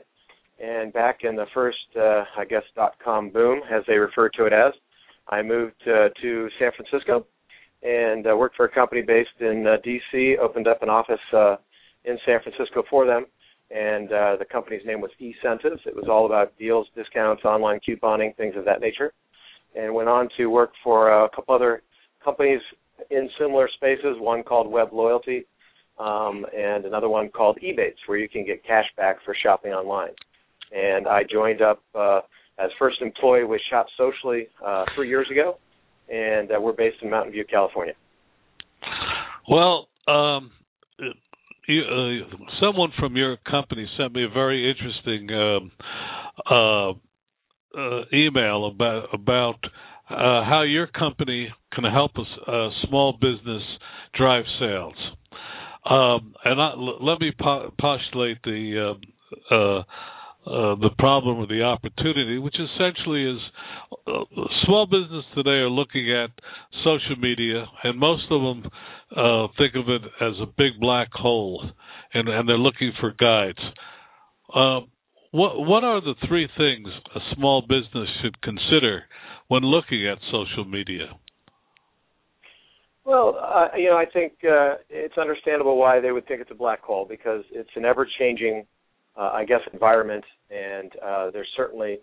And back in the first, uh, I guess, dot com boom, as they refer to it as, I moved uh, to San Francisco and uh, worked for a company based in uh, D.C. Opened up an office uh, in San Francisco for them, and uh, the company's name was eCentive. It was all about deals, discounts, online couponing, things of that nature. And went on to work for a couple other companies in similar spaces, one called Web Loyalty um, and another one called Ebates, where you can get cash back for shopping online. And I joined up uh, as first employee with Shop Socially uh, three years ago, and uh, we're based in Mountain View, California. Well, um, you, uh, someone from your company sent me a very interesting um, uh, uh, email about about uh, how your company can help a uh, small business drive sales. Um, and let me po- postulate the uh, uh, uh, the problem or the opportunity, which essentially is uh, small business today are looking at social media, and most of them uh, think of it as a big black hole, and, and they're looking for guides. Um, what what are the three things a small business should consider when looking at social media? Well, uh, you know, I think uh, it's understandable why they would think it's a black hole because it's an ever-changing, uh, I guess, environment, and uh, there's certainly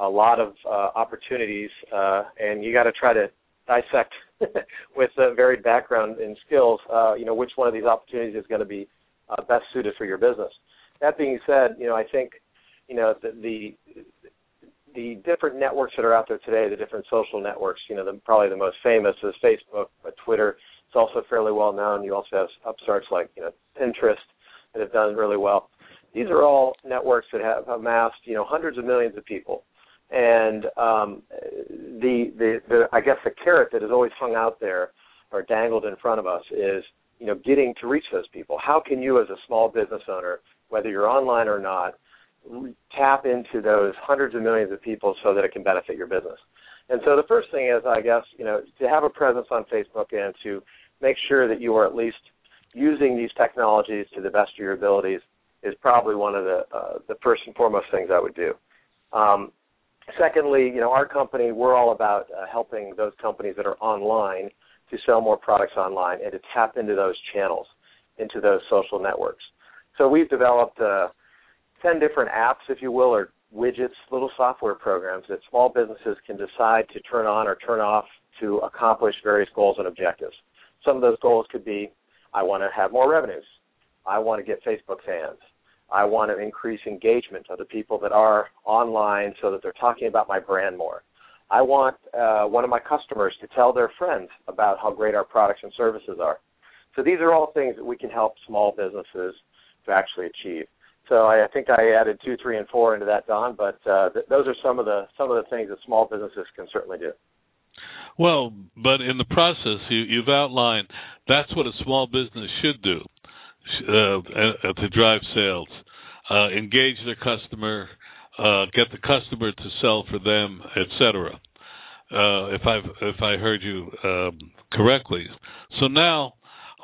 a lot of uh, opportunities, uh, and you got to try to dissect with a varied background and skills, uh, you know, which one of these opportunities is going to be uh, best suited for your business. That being said, you know, I think, you know, the, the the different networks that are out there today, the different social networks, you know, the, probably the most famous is Facebook, but Twitter. It's also fairly well known. You also have upstarts like you know Pinterest that have done really well. These are all networks that have amassed you know hundreds of millions of people, and um, the, the the I guess the carrot that is always hung out there or dangled in front of us is you know getting to reach those people. How can you as a small business owner, whether you're online or not, tap into those hundreds of millions of people so that it can benefit your business. And so the first thing is, I guess, you know, to have a presence on Facebook and to make sure that you are at least using these technologies to the best of your abilities is probably one of the uh, the first and foremost things I would do. Um, secondly, you know, our company we're all about uh, helping those companies that are online to sell more products online and to tap into those channels, into those social networks. So we've developed. Uh, 10 different apps, if you will, or widgets, little software programs that small businesses can decide to turn on or turn off to accomplish various goals and objectives. Some of those goals could be I want to have more revenues. I want to get Facebook fans. I want to increase engagement of the people that are online so that they're talking about my brand more. I want uh, one of my customers to tell their friends about how great our products and services are. So these are all things that we can help small businesses to actually achieve. So I, I think I added two, three, and four into that, Don. But uh, th- those are some of the some of the things that small businesses can certainly do. Well, but in the process, you, you've outlined that's what a small business should do uh, to drive sales, uh, engage their customer, uh, get the customer to sell for them, etc. uh, if I if I heard you um, correctly. So now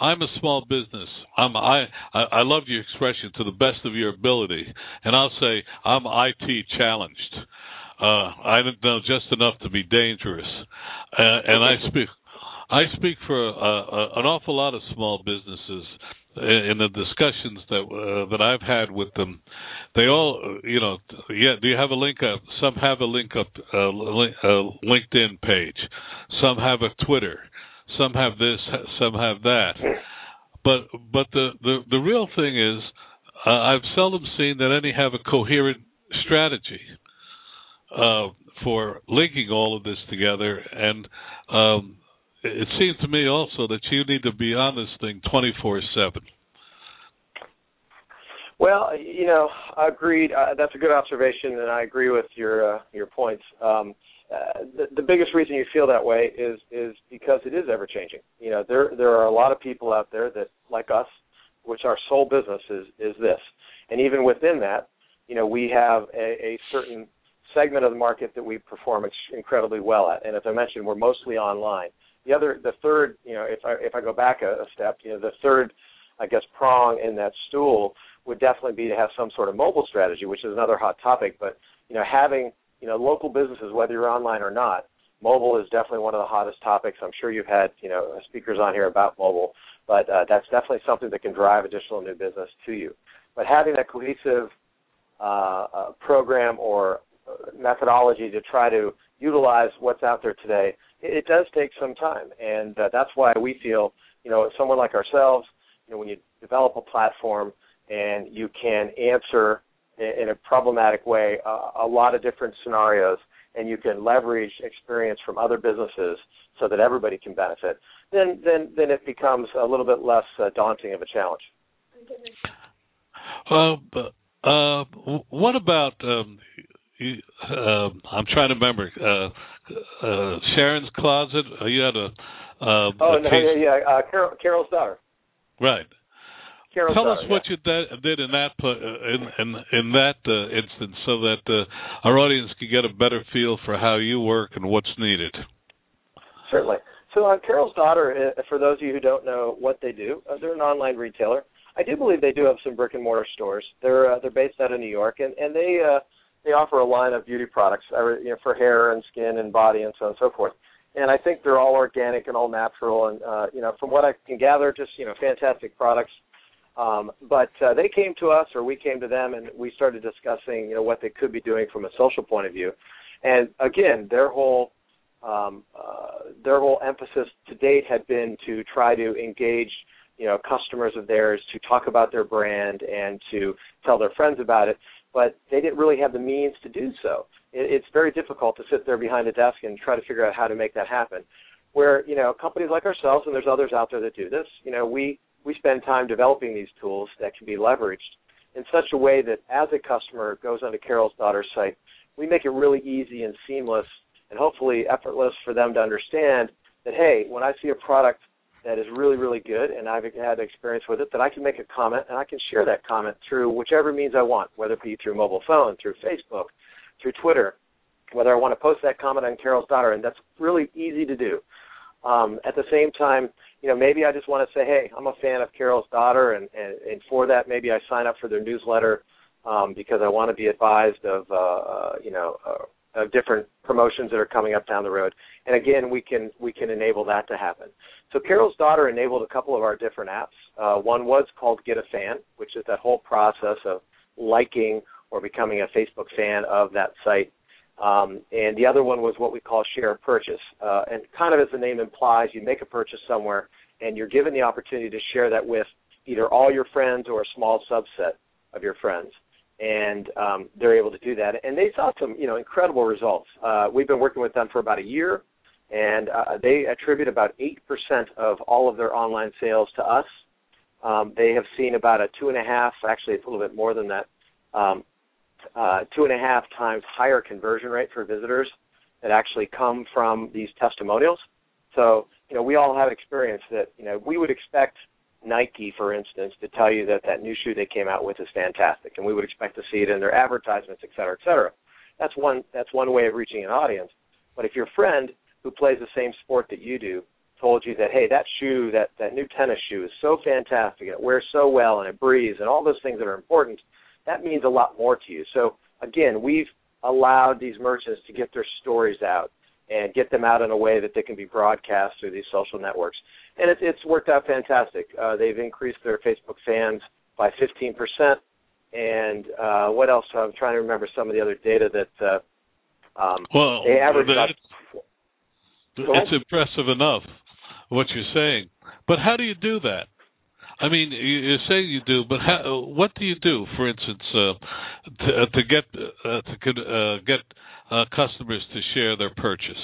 I'm a small business. I'm I I love your expression to the best of your ability, and I'll say I'm IT challenged. Uh, I know just enough to be dangerous, uh, and I speak I speak for uh, uh, an awful lot of small businesses in the discussions that uh, that I've had with them, they all, you know, yeah. Do you have a link up? Some have a link up, uh, link, uh, LinkedIn page. Some have a Twitter. Some have this. Some have that. But but the the the real thing is, uh, I've seldom seen that any have a coherent strategy uh, for linking all of this together and. Um, it seems to me also that you need to be on this thing 24 7. Well, you know, I agreed. Uh, that's a good observation, and I agree with your uh, your points. Um, uh, the, the biggest reason you feel that way is is because it is ever changing. You know, there there are a lot of people out there that like us, which our sole business is is this, and even within that, you know, we have a, a certain segment of the market that we perform ex- incredibly well at, and as I mentioned, we're mostly online. The other, the third, you know, if I if I go back a, a step, you know, the third, I guess, prong in that stool would definitely be to have some sort of mobile strategy, which is another hot topic. But you know, having you know local businesses, whether you're online or not, mobile is definitely one of the hottest topics. I'm sure you've had you know speakers on here about mobile, but uh, that's definitely something that can drive additional new business to you. But having that cohesive uh, uh, program or uh, methodology to try to utilize what's out there today it does take some time, and uh, that's why we feel, you know, someone like ourselves, you know, when you develop a platform and you can answer in, in a problematic way uh, a lot of different scenarios, and you can leverage experience from other businesses so that everybody can benefit, then then then it becomes a little bit less uh, daunting of a challenge. Uh, uh, what about um, you, uh, I'm trying to remember. Uh, uh, Sharon's Closet. Uh, you had a. Uh, oh a no, yeah, yeah. Uh, Carol, Carol's daughter. Right. Carol's Tell daughter, us what yeah. you did, did in that uh, in in, in that uh, instance, so that uh, our audience can get a better feel for how you work and what's needed. Certainly. So, uh, Carol's daughter, for those of you who don't know what they do, uh, they're an online retailer. I do believe they do have some brick and mortar stores. They're uh, they're based out of New York, and and they uh, they offer a line of beauty products you know, for hair and skin and body and so on and so forth. And I think they're all organic and all natural, and uh, you know, from what I can gather, just you know, fantastic products. Um, but uh, they came to us, or we came to them, and we started discussing, you know, what they could be doing from a social point of view. And again, their whole um, uh, their whole emphasis to date had been to try to engage, you know, customers of theirs to talk about their brand and to tell their friends about it but they didn't really have the means to do so. It, it's very difficult to sit there behind a desk and try to figure out how to make that happen. Where you know companies like ourselves and there's others out there that do this, you know, we we spend time developing these tools that can be leveraged in such a way that as a customer goes onto Carol's daughter's site, we make it really easy and seamless and hopefully effortless for them to understand that hey, when I see a product that is really, really good, and I've had experience with it, that I can make a comment and I can share that comment through whichever means I want, whether it be through mobile phone, through Facebook, through Twitter, whether I want to post that comment on Carol's daughter, and that's really easy to do. Um, at the same time, you know, maybe I just want to say, hey, I'm a fan of Carol's daughter, and, and, and for that, maybe I sign up for their newsletter um, because I want to be advised of, uh, uh, you know, uh, of different promotions that are coming up down the road. And again, we can we can enable that to happen. So Carol's daughter enabled a couple of our different apps. Uh, one was called Get a Fan, which is that whole process of liking or becoming a Facebook fan of that site. Um, and the other one was what we call Share a Purchase. Uh, and kind of as the name implies, you make a purchase somewhere and you're given the opportunity to share that with either all your friends or a small subset of your friends and um, they're able to do that. And they saw some, you know, incredible results. Uh, we've been working with them for about a year, and uh, they attribute about eight percent of all of their online sales to us. Um, they have seen about a two and a half, actually it's a little bit more than that, um, uh, two and a half times higher conversion rate for visitors that actually come from these testimonials. So, you know, we all have experience that, you know, we would expect Nike, for instance, to tell you that that new shoe they came out with is fantastic, and we would expect to see it in their advertisements, et cetera, et cetera. That's one that's one way of reaching an audience. But if your friend who plays the same sport that you do told you that hey that shoe that that new tennis shoe is so fantastic and it wears so well and it breathes and all those things that are important that means a lot more to you. So again we've allowed these merchants to get their stories out and get them out in a way that they can be broadcast through these social networks. And it, it's worked out fantastic. Uh, they've increased their facebook fans by 15% and uh, what else? I'm trying to remember some of the other data that uh, um, well, they average about it's impressive enough what you're saying. But how do you do that? I mean, you say you do, but how, what do you do, for instance, uh, to, uh, to get uh, to uh, get uh, customers to share their purchase?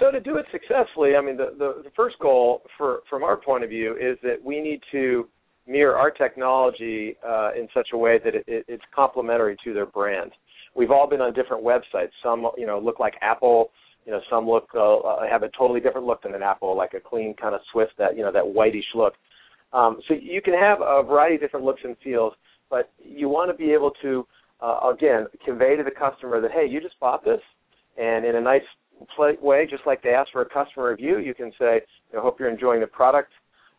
So to do it successfully, I mean, the, the, the first goal for from our point of view is that we need to mirror our technology uh, in such a way that it, it, it's complementary to their brand. We've all been on different websites. Some, you know, look like Apple you know, some look uh, uh, have a totally different look than an apple, like a clean kind of Swift, that you know, that whitish look. Um, so you can have a variety of different looks and feels, but you want to be able to, uh, again, convey to the customer that hey, you just bought this, and in a nice way, just like they ask for a customer review, you can say, I hope you're enjoying the product.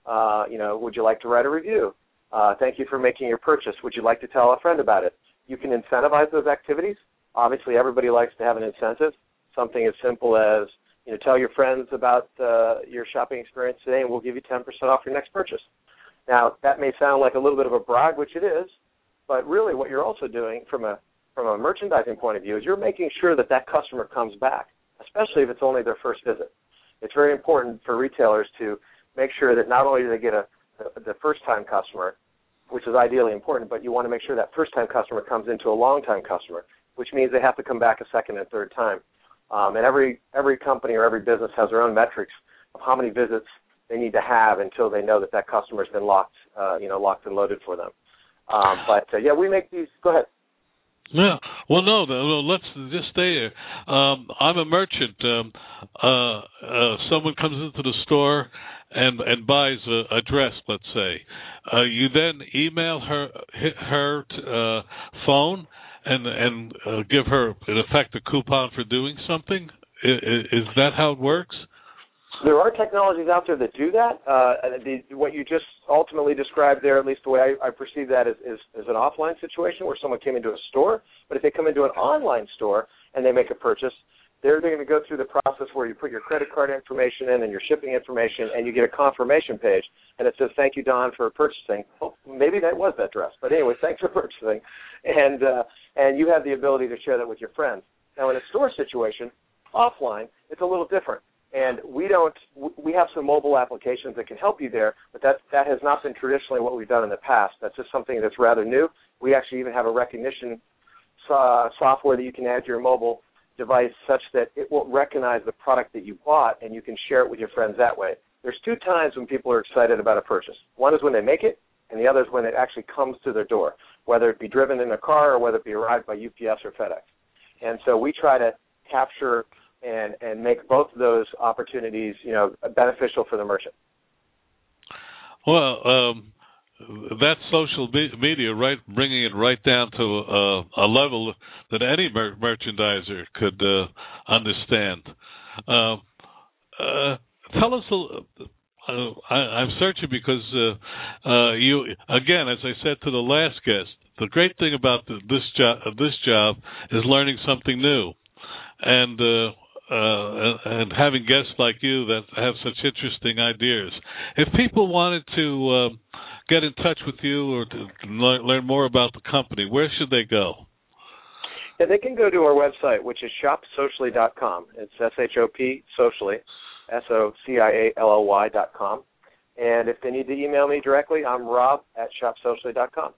Uh, you know, would you like to write a review? Uh, thank you for making your purchase. Would you like to tell a friend about it? You can incentivize those activities. Obviously, everybody likes to have an incentive something as simple as you know tell your friends about uh, your shopping experience today, and we'll give you 10% off your next purchase. Now that may sound like a little bit of a brag, which it is, but really what you're also doing from a from a merchandising point of view is you're making sure that that customer comes back, especially if it's only their first visit. It's very important for retailers to make sure that not only do they get a the first time customer, which is ideally important, but you want to make sure that first time customer comes into a long time customer, which means they have to come back a second and third time. Um, and every every company or every business has their own metrics of how many visits they need to have until they know that that customer's been locked, uh, you know, locked and loaded for them. Um, but uh, yeah, we make these. Go ahead. Yeah. Well, no. no let's just stay there. Um, I'm a merchant. Um, uh, uh, someone comes into the store and and buys a, a dress, let's say. Uh, you then email her her uh, phone and and uh, give her in effect a coupon for doing something? Is, is that how it works? There are technologies out there that do that. Uh, the, what you just ultimately described there, at least the way I, I perceive that, is, is, is an offline situation where someone came into a store. But if they come into an online store and they make a purchase, they're going to go through the process where you put your credit card information in and your shipping information, and you get a confirmation page, and it says "Thank you, Don, for purchasing." Maybe that was that dress, but anyway, thanks for purchasing, and uh, and you have the ability to share that with your friends. Now, in a store situation, offline, it's a little different, and we don't. We have some mobile applications that can help you there, but that that has not been traditionally what we've done in the past. That's just something that's rather new. We actually even have a recognition uh, software that you can add to your mobile device such that it will recognize the product that you bought and you can share it with your friends that way. There's two times when people are excited about a purchase. One is when they make it, and the other is when it actually comes to their door, whether it be driven in a car or whether it be arrived by UPS or FedEx. And so we try to capture and and make both of those opportunities, you know, beneficial for the merchant. Well, um, that's social media, right? Bringing it right down to a, a level that any mer- merchandiser could uh, understand. Uh, uh, tell us. Uh, I, am searching because uh, uh, you again, as I said to the last guest, the great thing about the, this job, this job, is learning something new, and and having guests like you that have such interesting ideas. If people wanted to um, get in touch with you or to learn more about the company, where should they go? Yeah, they can go to our website, which is shopsocially.com. It's S H O P socially, S O C I A L L Y dot com. And if they need to email me directly, I'm rob at shopsocially.com.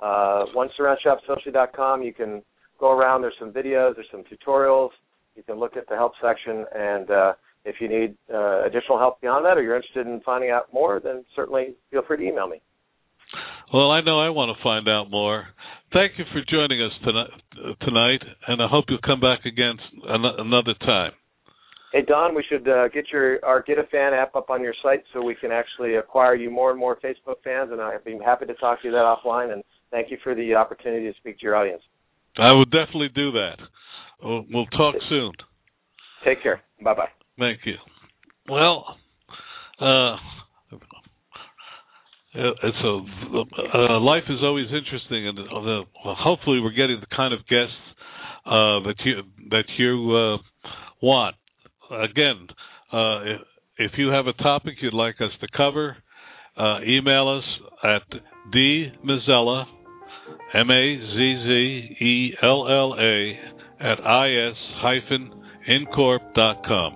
Uh, once on shopsocially.com, you can go around. There's some videos, there's some tutorials. You can look at the help section, and uh, if you need uh, additional help beyond that, or you're interested in finding out more, then certainly feel free to email me. Well, I know I want to find out more. Thank you for joining us tonight, tonight and I hope you'll come back again another time. Hey Don, we should uh, get your our Get a Fan app up on your site so we can actually acquire you more and more Facebook fans, and I'd be happy to talk to you that offline. And thank you for the opportunity to speak to your audience. I will definitely do that. We'll, we'll talk soon. Take care. Bye bye. Thank you. Well, uh, it's a uh, life is always interesting, and uh, hopefully we're getting the kind of guests uh, that you that you uh, want. Again, uh, if, if you have a topic you'd like us to cover, uh, email us at dmazzella, M A Z Z E L L A, at is-incorp.com.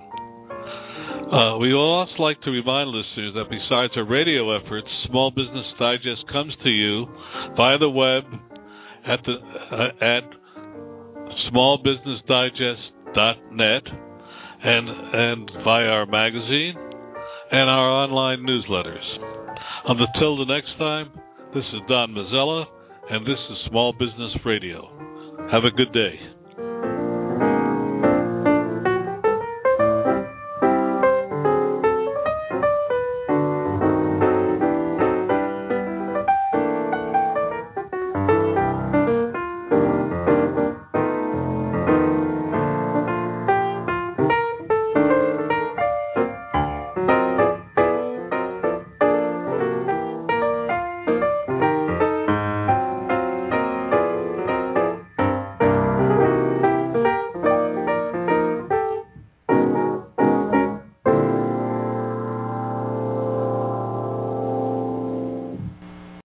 Uh, we also like to remind listeners that besides our radio efforts, Small Business Digest comes to you via the web at the uh, at smallbusinessdigest.net and and via our magazine and our online newsletters. Until the next time, this is Don Mazzella, and this is Small Business Radio. Have a good day.